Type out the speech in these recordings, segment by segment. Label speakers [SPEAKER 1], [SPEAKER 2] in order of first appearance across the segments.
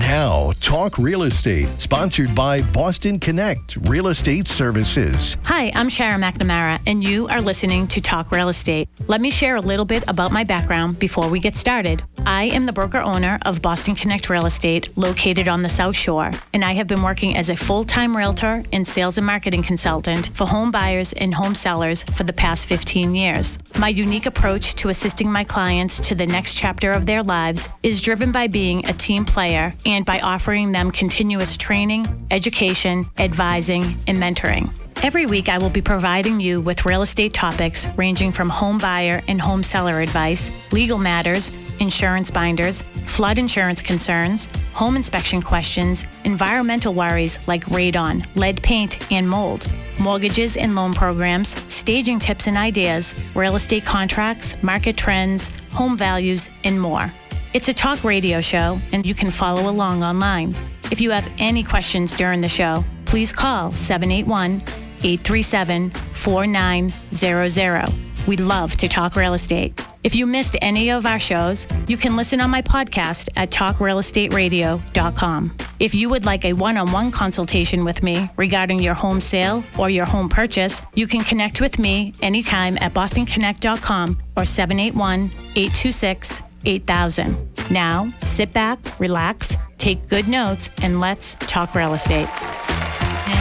[SPEAKER 1] Now, Talk Real Estate, sponsored by Boston Connect Real Estate Services.
[SPEAKER 2] Hi, I'm Sharon McNamara, and you are listening to Talk Real Estate. Let me share a little bit about my background before we get started. I am the broker owner of Boston Connect Real Estate, located on the South Shore, and I have been working as a full time realtor and sales and marketing consultant for home buyers and home sellers for the past 15 years. My unique approach to assisting my clients to the next chapter of their lives is driven by being a team player and by offering them continuous training, education, advising, and mentoring. Every week, I will be providing you with real estate topics ranging from home buyer and home seller advice, legal matters, insurance binders, flood insurance concerns, home inspection questions, environmental worries like radon, lead paint, and mold, mortgages and loan programs, staging tips and ideas, real estate contracts, market trends, home values, and more. It's a talk radio show, and you can follow along online. If you have any questions during the show, please call 781 837 4900. We'd love to talk real estate. If you missed any of our shows, you can listen on my podcast at talkrealestateradio.com. If you would like a one on one consultation with me regarding your home sale or your home purchase, you can connect with me anytime at bostonconnect.com or 781 826 8000. Now, sit back, relax, take good notes, and let's talk real estate.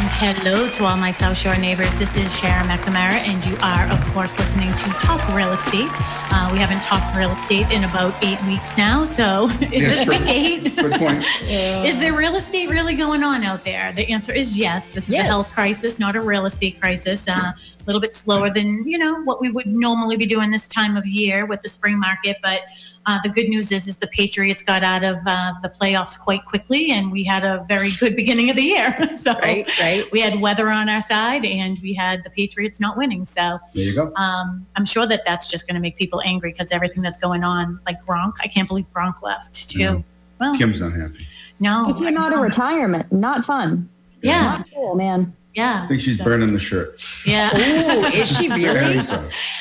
[SPEAKER 2] And hello to all my South Shore neighbors. This is Sharon McNamara, and you are, of course, listening to Talk Real Estate. Uh, we haven't talked real estate in about eight weeks now, so is
[SPEAKER 3] Yes,
[SPEAKER 2] it
[SPEAKER 3] good-
[SPEAKER 2] eight?
[SPEAKER 3] Good point.
[SPEAKER 2] Is there real estate really going on out there? The answer is yes. This is
[SPEAKER 4] Yes.
[SPEAKER 2] a health crisis, not a real estate crisis. Uh, a little bit slower than you know what we would normally be doing this time of year with the spring market, but uh, the good news is, is the Patriots got out of uh, the playoffs quite quickly, and we had a very good beginning of the year. so
[SPEAKER 4] Right, right.
[SPEAKER 2] We had weather on our side, and we had the Patriots not winning. So
[SPEAKER 3] There you go.
[SPEAKER 2] um, I'm sure that that's just going to make people angry because everything that's going on, like Gronk, I can't believe Gronk left too.
[SPEAKER 3] Yeah.
[SPEAKER 2] Well,
[SPEAKER 3] Kim's not happy.
[SPEAKER 2] no,
[SPEAKER 5] If you're not a retirement, not fun.
[SPEAKER 2] yeah,
[SPEAKER 5] Not cool, man.
[SPEAKER 2] Yeah.
[SPEAKER 3] I think she's
[SPEAKER 2] So-
[SPEAKER 3] burning the shirt.
[SPEAKER 2] Yeah.
[SPEAKER 4] Oh, is she
[SPEAKER 3] I
[SPEAKER 4] really?
[SPEAKER 3] so.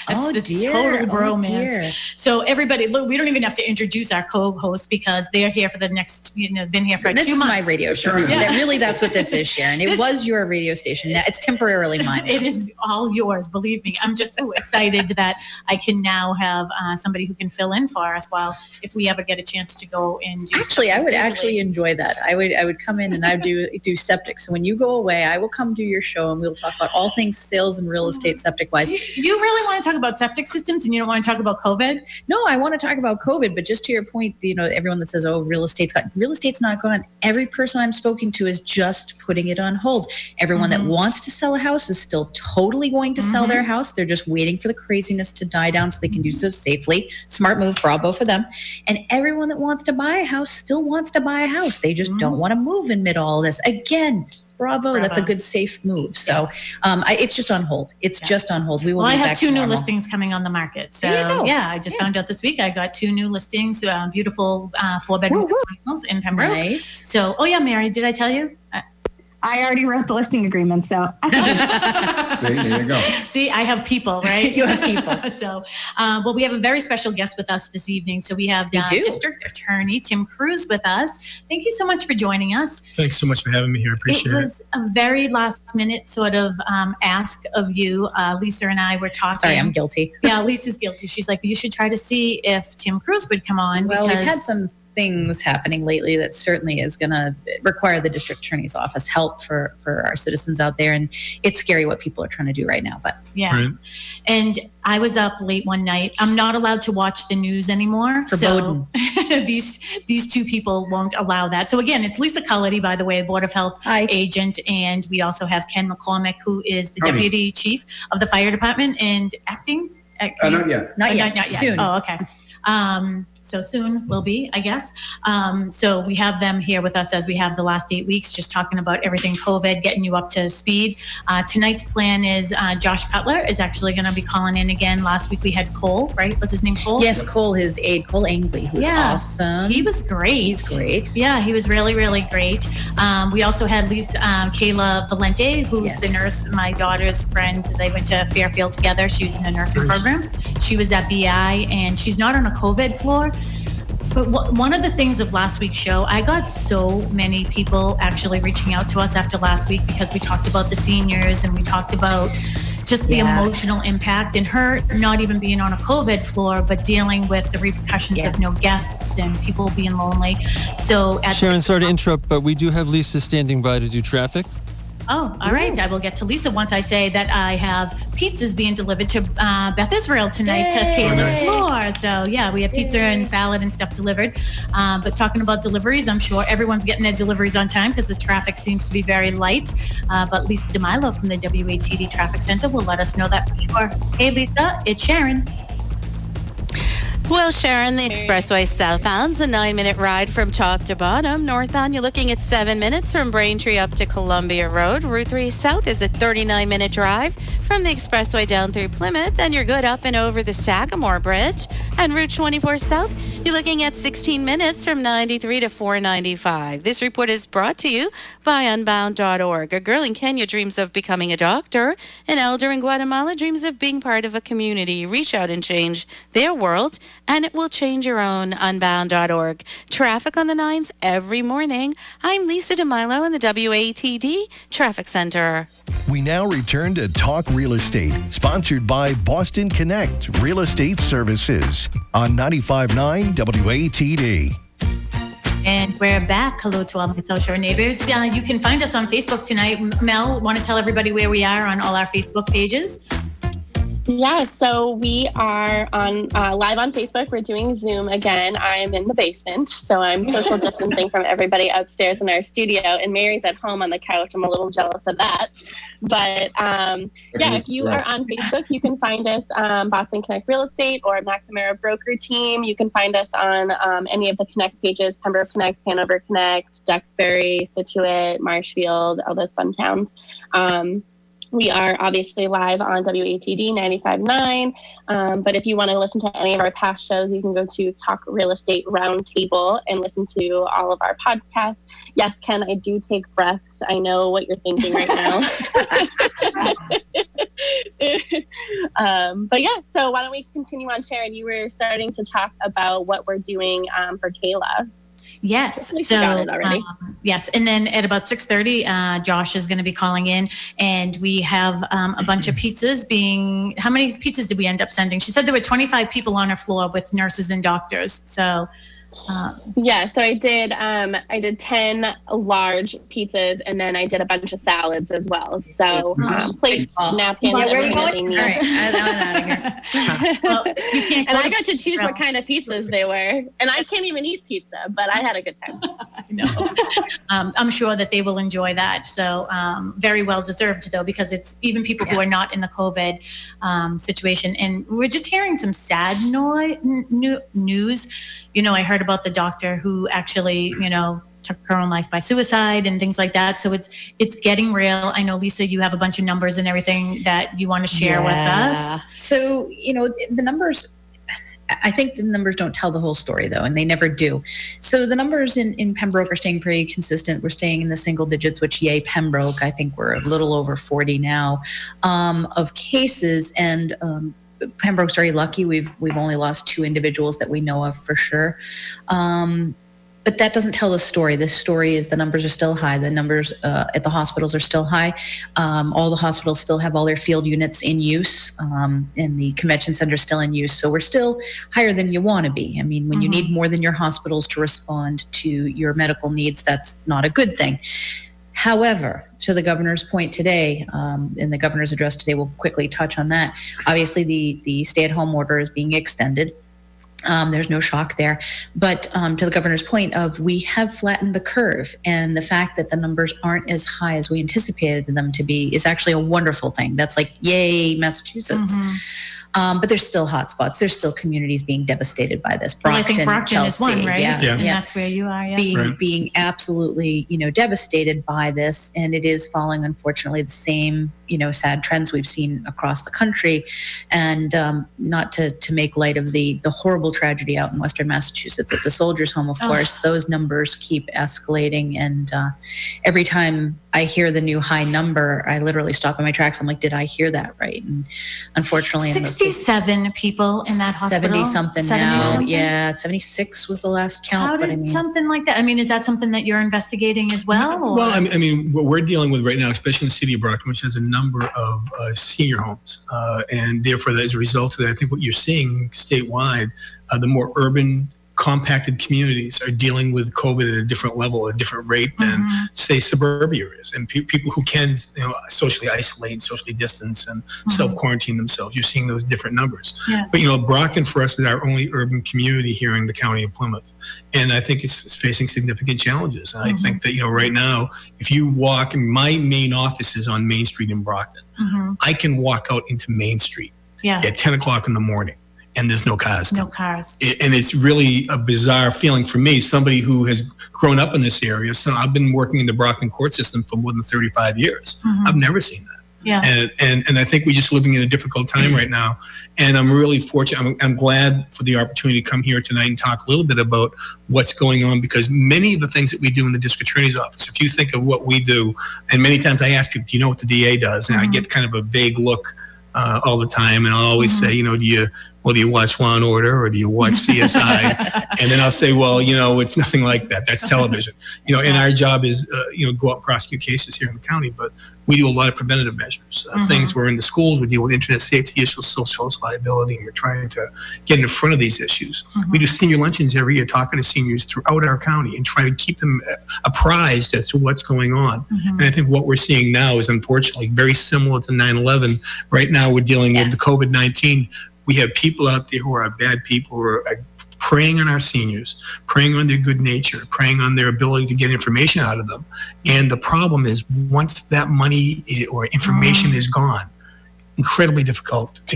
[SPEAKER 2] That's
[SPEAKER 4] oh
[SPEAKER 2] the
[SPEAKER 4] dear.
[SPEAKER 2] total
[SPEAKER 4] oh,
[SPEAKER 2] bromance.
[SPEAKER 4] dear.
[SPEAKER 2] So everybody, look, we don't even have to introduce our co-hosts because they're here for the next, you know, been here for
[SPEAKER 4] This
[SPEAKER 2] two
[SPEAKER 4] is my radio show.
[SPEAKER 3] Yeah.
[SPEAKER 4] That really, that's what this is, Sharon. It was your radio station. Now it's temporarily mine.
[SPEAKER 2] It is all yours, believe me. I'm just so excited that I can now have uh, somebody who can fill in for us while if we ever get a chance to go and do
[SPEAKER 4] Actually, I would
[SPEAKER 2] visually.
[SPEAKER 4] actually enjoy that. I would I would come in and I would do do septic. So when you go away, I will come do your show and we'll talk about all things sales and real estate septic wise.
[SPEAKER 2] You, you really want to talk about septic systems and you don't want to talk about COVID?
[SPEAKER 4] No, I want to talk about COVID, but just to your point, you know, everyone that says, "Oh, real estate's got real estate's not gone." Every person I'm spoken to is just putting it on hold. Everyone
[SPEAKER 2] Mhm.
[SPEAKER 4] that wants to sell a house is still totally going to sell
[SPEAKER 2] Mhm.
[SPEAKER 4] their house. They're just waiting for the craziness to die down so they can do so safely. Smart move, bravo for them. And everyone that wants to buy a house still wants to buy a house. They just
[SPEAKER 2] Mhm.
[SPEAKER 4] don't want to move in mid all this. Again, bravo, That's a good safe move. So
[SPEAKER 2] Yes.
[SPEAKER 4] um, I, it's just on hold. It's
[SPEAKER 2] Yeah.
[SPEAKER 4] just on hold. We will
[SPEAKER 2] Well, I have two new listings coming on the market. So
[SPEAKER 4] There you go.
[SPEAKER 2] yeah, I just
[SPEAKER 4] Yeah.
[SPEAKER 2] found out this week I got two new listings, uh, beautiful uh, four bedroom in Pembroke.
[SPEAKER 4] Nice.
[SPEAKER 2] So, oh yeah, Mary, did I tell you? Uh,
[SPEAKER 5] I already wrote the listing agreement, so
[SPEAKER 3] See, there you go.
[SPEAKER 2] See, I have people, right?
[SPEAKER 4] You have people.
[SPEAKER 2] so, uh, well, we have a very special guest with us this evening. So we have the
[SPEAKER 4] We
[SPEAKER 2] district attorney Tim Cruz with us. Thank you so much for joining us.
[SPEAKER 6] Thanks so much for having me here. Appreciate
[SPEAKER 2] it
[SPEAKER 6] it.
[SPEAKER 2] was a very last minute sort of um, ask of you. Uh, Lisa and I were talking.
[SPEAKER 4] Sorry, I'm guilty.
[SPEAKER 2] yeah, Lisa's guilty. She's like, you should try to see if Tim Cruz would come on.
[SPEAKER 4] Well,
[SPEAKER 2] because
[SPEAKER 4] we've had some things happening lately that certainly is going to require the district attorney's office help for for our citizens out there, and it's scary what people are trying to do right now. But
[SPEAKER 2] Yeah.
[SPEAKER 6] Right.
[SPEAKER 2] And I was up late one night. I'm not allowed to watch the news anymore. So these these two people won't allow that. So again, it's Lisa Cullity, by the way, Board of Health
[SPEAKER 4] hi,
[SPEAKER 2] agent, and we also have Ken McCormick, who is the
[SPEAKER 3] Howdy.
[SPEAKER 2] deputy chief of the fire department and acting. uh,
[SPEAKER 3] Uh, not yet.
[SPEAKER 4] not
[SPEAKER 2] uh,
[SPEAKER 4] yet,
[SPEAKER 2] Not, not yet.
[SPEAKER 4] soon.
[SPEAKER 2] Oh, okay. Um, so soon will be, I guess. Um, so we have them here with us as we have the last eight weeks, just talking about everything COVID, getting you up to speed. Uh, tonight's plan is uh, Josh Cutler is actually going to be calling in again. Last week we had Cole, right? Was his name Cole?
[SPEAKER 4] Yes, Cole, his aide, Cole Angley, who's
[SPEAKER 2] Yeah.
[SPEAKER 4] awesome.
[SPEAKER 2] He was great.
[SPEAKER 4] He's great.
[SPEAKER 2] Yeah, he was really, really great. Um, we also had Lisa, um, Kayla Valente, who's
[SPEAKER 4] Yes.
[SPEAKER 2] the nurse, my daughter's friend. They went to Fairfield together. She was in the nursing program. She was at BI, and she's not on a COVID floor, But wh- one of the things of last week's show, I got so many people actually reaching out to us after last week because we talked about the seniors and we talked about just the
[SPEAKER 4] Yeah.
[SPEAKER 2] emotional impact and her not even being on a COVID floor, but dealing with the repercussions
[SPEAKER 4] Yeah.
[SPEAKER 2] of no guests and people being lonely. So at
[SPEAKER 7] Sharon,
[SPEAKER 2] six
[SPEAKER 7] sorry to interrupt, but we do have Lisa standing by to do traffic.
[SPEAKER 2] Oh, all right. I will get to Lisa once I say that I have pizzas being delivered to uh, Beth Israel tonight to Kayla's floor. So, yeah, we have pizza and salad and stuff delivered. Um, but talking about deliveries, I'm sure everyone's getting their deliveries on time because the traffic seems to be very light. Uh, but Lisa DeMilo from the WATD Traffic Center will let us know that for sure. Hey, Lisa, it's Sharon.
[SPEAKER 8] Well, Sharon, the expressway southbound's a nine minute ride from top to bottom. Northbound, you're looking at seven minutes from Braintree up to Columbia Road. Route 3 South is a 39 minute drive from the expressway down through Plymouth. Then you're good up and over the Sagamore Bridge. And Route 24 South, you're looking at 16 minutes from 93 to 495. This report is brought to you by Unbound.org. A girl in Kenya dreams of becoming a doctor. An elder in Guatemala dreams of being part of a community. Reach out and change their world, and it will change your own. Unbound.org. Traffic on the nines every morning. I'm Lisa DeMilo in the WATD Traffic Center.
[SPEAKER 1] We now return to Talk Real Estate, sponsored by Boston Connect Real Estate Services on 95.9 WATD.
[SPEAKER 2] And we're back. Hello to all my South Shore neighbors. Uh, you can find us on Facebook tonight. Mel, want to tell everybody where we are on all our Facebook pages?
[SPEAKER 9] Yeah, so we are on uh, live on Facebook. We're doing Zoom again. I'm in the basement, so I'm social distancing from everybody upstairs in our studio. And Mary's at home on the couch. I'm a little jealous of that. But um, yeah, if you are on Facebook, you can find us um, Boston Connect Real Estate or McNamara Broker Team. You can find us on um, any of the Connect pages: Pembroke Connect, Hanover Connect, Duxbury, Scituate, Marshfield, all those fun towns. Um, we are obviously live on WATD 95.9. Um, but if you want to listen to any of our past shows, you can go to Talk Real Estate Roundtable and listen to all of our podcasts. Yes, Ken, I do take breaths. I know what you're thinking right now. um, but yeah, so why don't we continue on, Sharon? You were starting to talk about what we're doing um, for Kayla.
[SPEAKER 2] Yes. So
[SPEAKER 9] got it already.
[SPEAKER 2] um, yes, and then at about six thirty, uh, Josh is going to be calling in, and we have um, a bunch of pizzas being. How many pizzas did we end up sending? She said there were twenty five people on her floor with nurses and doctors. So. Um,
[SPEAKER 9] Yeah, so I did um I did 10 large pizzas and then I did a bunch of salads as well. So um, plates,
[SPEAKER 4] Oh.
[SPEAKER 9] napkins,
[SPEAKER 4] Where are we
[SPEAKER 9] everything
[SPEAKER 4] going? All right, I'm out of here.
[SPEAKER 2] well,
[SPEAKER 9] and I got to choose what kind of pizzas they were. And I can't even eat pizza, but I had a good time.
[SPEAKER 2] No. um, I'm sure that they will enjoy that. So um, very well deserved though, because it's even people who are not in the COVID um, situation. And we're just hearing some sad noi- n- news. You know, I heard about the doctor who actually, you know, took her own life by suicide and things like that. So it's it's getting real. I know Lisa, you have a bunch of numbers and everything that you want to share with us.
[SPEAKER 4] So, you know, the numbers, I think the numbers don't tell the whole story though, and they never do. So the numbers in, in Pembroke are staying pretty consistent. We're staying in the single digits, which yay, Pembroke. I think we're a little over 40 now um, of cases. And um, Pembroke's very lucky. We've we've only lost two individuals that we know of for sure. Um, but that doesn't tell the story. The story is the numbers are still high. The numbers uh, at the hospitals are still high. Um, all the hospitals still have all their field units in use, um, and the convention center is still in use. So we're still higher than you want to be. I mean, when you need more than your hospitals to respond to your medical needs, that's not a good thing. However, to the governor's point today, um, in the governor's address today, we'll quickly touch on that. Obviously, the the stay at home order is being extended. Um, there's no shock there. But um, to the governor's point of we have flattened the curve, and the fact that the numbers aren't as high as we anticipated them to be is actually a wonderful thing. That's like, yay, Massachusetts. Um, but there's still hotspots. There's still communities being devastated by this.
[SPEAKER 2] Well, I think Brockton is one,
[SPEAKER 4] Chelsea,
[SPEAKER 2] right?
[SPEAKER 4] Yeah,
[SPEAKER 6] Yeah.
[SPEAKER 2] And
[SPEAKER 4] yeah
[SPEAKER 2] that's where you are. Yeah.
[SPEAKER 4] being
[SPEAKER 6] Right.
[SPEAKER 4] being absolutely you know devastated by this and it is following unfortunately the same you know sad trends we've seen across the country and um, not to to make light of the the horrible tragedy out in western massachusetts at the soldiers home of
[SPEAKER 2] Oh.
[SPEAKER 4] course those numbers keep escalating and uh, every time i hear the new high number i literally stop in my tracks i'm like did i hear that right and unfortunately in those cases-
[SPEAKER 2] 67 people in that hospital.
[SPEAKER 4] 70 something
[SPEAKER 2] 70
[SPEAKER 4] now
[SPEAKER 2] something?
[SPEAKER 4] yeah 76 was the last count
[SPEAKER 2] How
[SPEAKER 4] but
[SPEAKER 2] did
[SPEAKER 4] i mean
[SPEAKER 2] something like that? I mean, is that something that you're investigating as well? Or?
[SPEAKER 6] Well, I mean, I mean, what we're dealing with right now, especially in the city of Brockton, which has a number of uh, senior homes, uh, and therefore, as a result of that, I think what you're seeing statewide, uh, the more urban, compacted communities are dealing with COVID at a different level, a different rate than,
[SPEAKER 2] Mhm.
[SPEAKER 6] say, suburbia is, and pe- people who can, you know, socially isolate, socially distance, and
[SPEAKER 2] Mhm.
[SPEAKER 6] self quarantine themselves. You're seeing those different numbers.
[SPEAKER 2] Yeah.
[SPEAKER 6] But you know, Brockton for us is our only urban community here in the county of Plymouth, and I think it's, it's facing significant challenges. And I
[SPEAKER 2] Mhm.
[SPEAKER 6] think that you know, right now, if you walk, my main office is on Main Street in Brockton.
[SPEAKER 2] Mhm.
[SPEAKER 6] I can walk out into Main Street
[SPEAKER 2] Yeah.
[SPEAKER 6] at 10 o'clock in the morning, and there's no cars.
[SPEAKER 2] No cars.
[SPEAKER 6] And it's really a bizarre feeling for me, somebody who has grown up in this area. So I've been working in the Brockton court system for more than 35 years.
[SPEAKER 2] Mhm.
[SPEAKER 6] I've never seen that.
[SPEAKER 2] Yeah.
[SPEAKER 6] And, and and I think we're just living in a difficult time right now. And I'm really fortunate. I'm, I'm glad for the opportunity to come here tonight and talk a little bit about what's going on because many of the things that we do in the district attorney's office, if you think of what we do, and many times I ask people, do you know what the DA does? And I
[SPEAKER 2] Mhm.
[SPEAKER 6] get kind of a vague look uh, all the time. And I'll always
[SPEAKER 2] Mhm.
[SPEAKER 6] say, you know, do you, well, do you watch Law and Order or do you watch CSI? and then I'll say, well, you know, it's nothing like that. That's television. You know, and our job is, uh, you know, go out and prosecute cases here in the county, but we do a lot of preventative measures. Uh,
[SPEAKER 2] Mhm.
[SPEAKER 6] Things where in the schools we deal with internet safety issues, social liability, and we're trying to get in front of these issues. We do senior luncheons every year, talking to seniors throughout our county and trying to keep them uh, apprised as to what's going on.
[SPEAKER 2] Mhm.
[SPEAKER 6] And I think what we're seeing now is unfortunately very similar to 9 11. Right now, we're dealing
[SPEAKER 2] Yeah.
[SPEAKER 6] with the COVID 19. We have people out there who are bad people who are uh, preying on our seniors, preying on their good nature, preying on their ability to get information out of them. And the problem is, once that money or information is gone, incredibly difficult to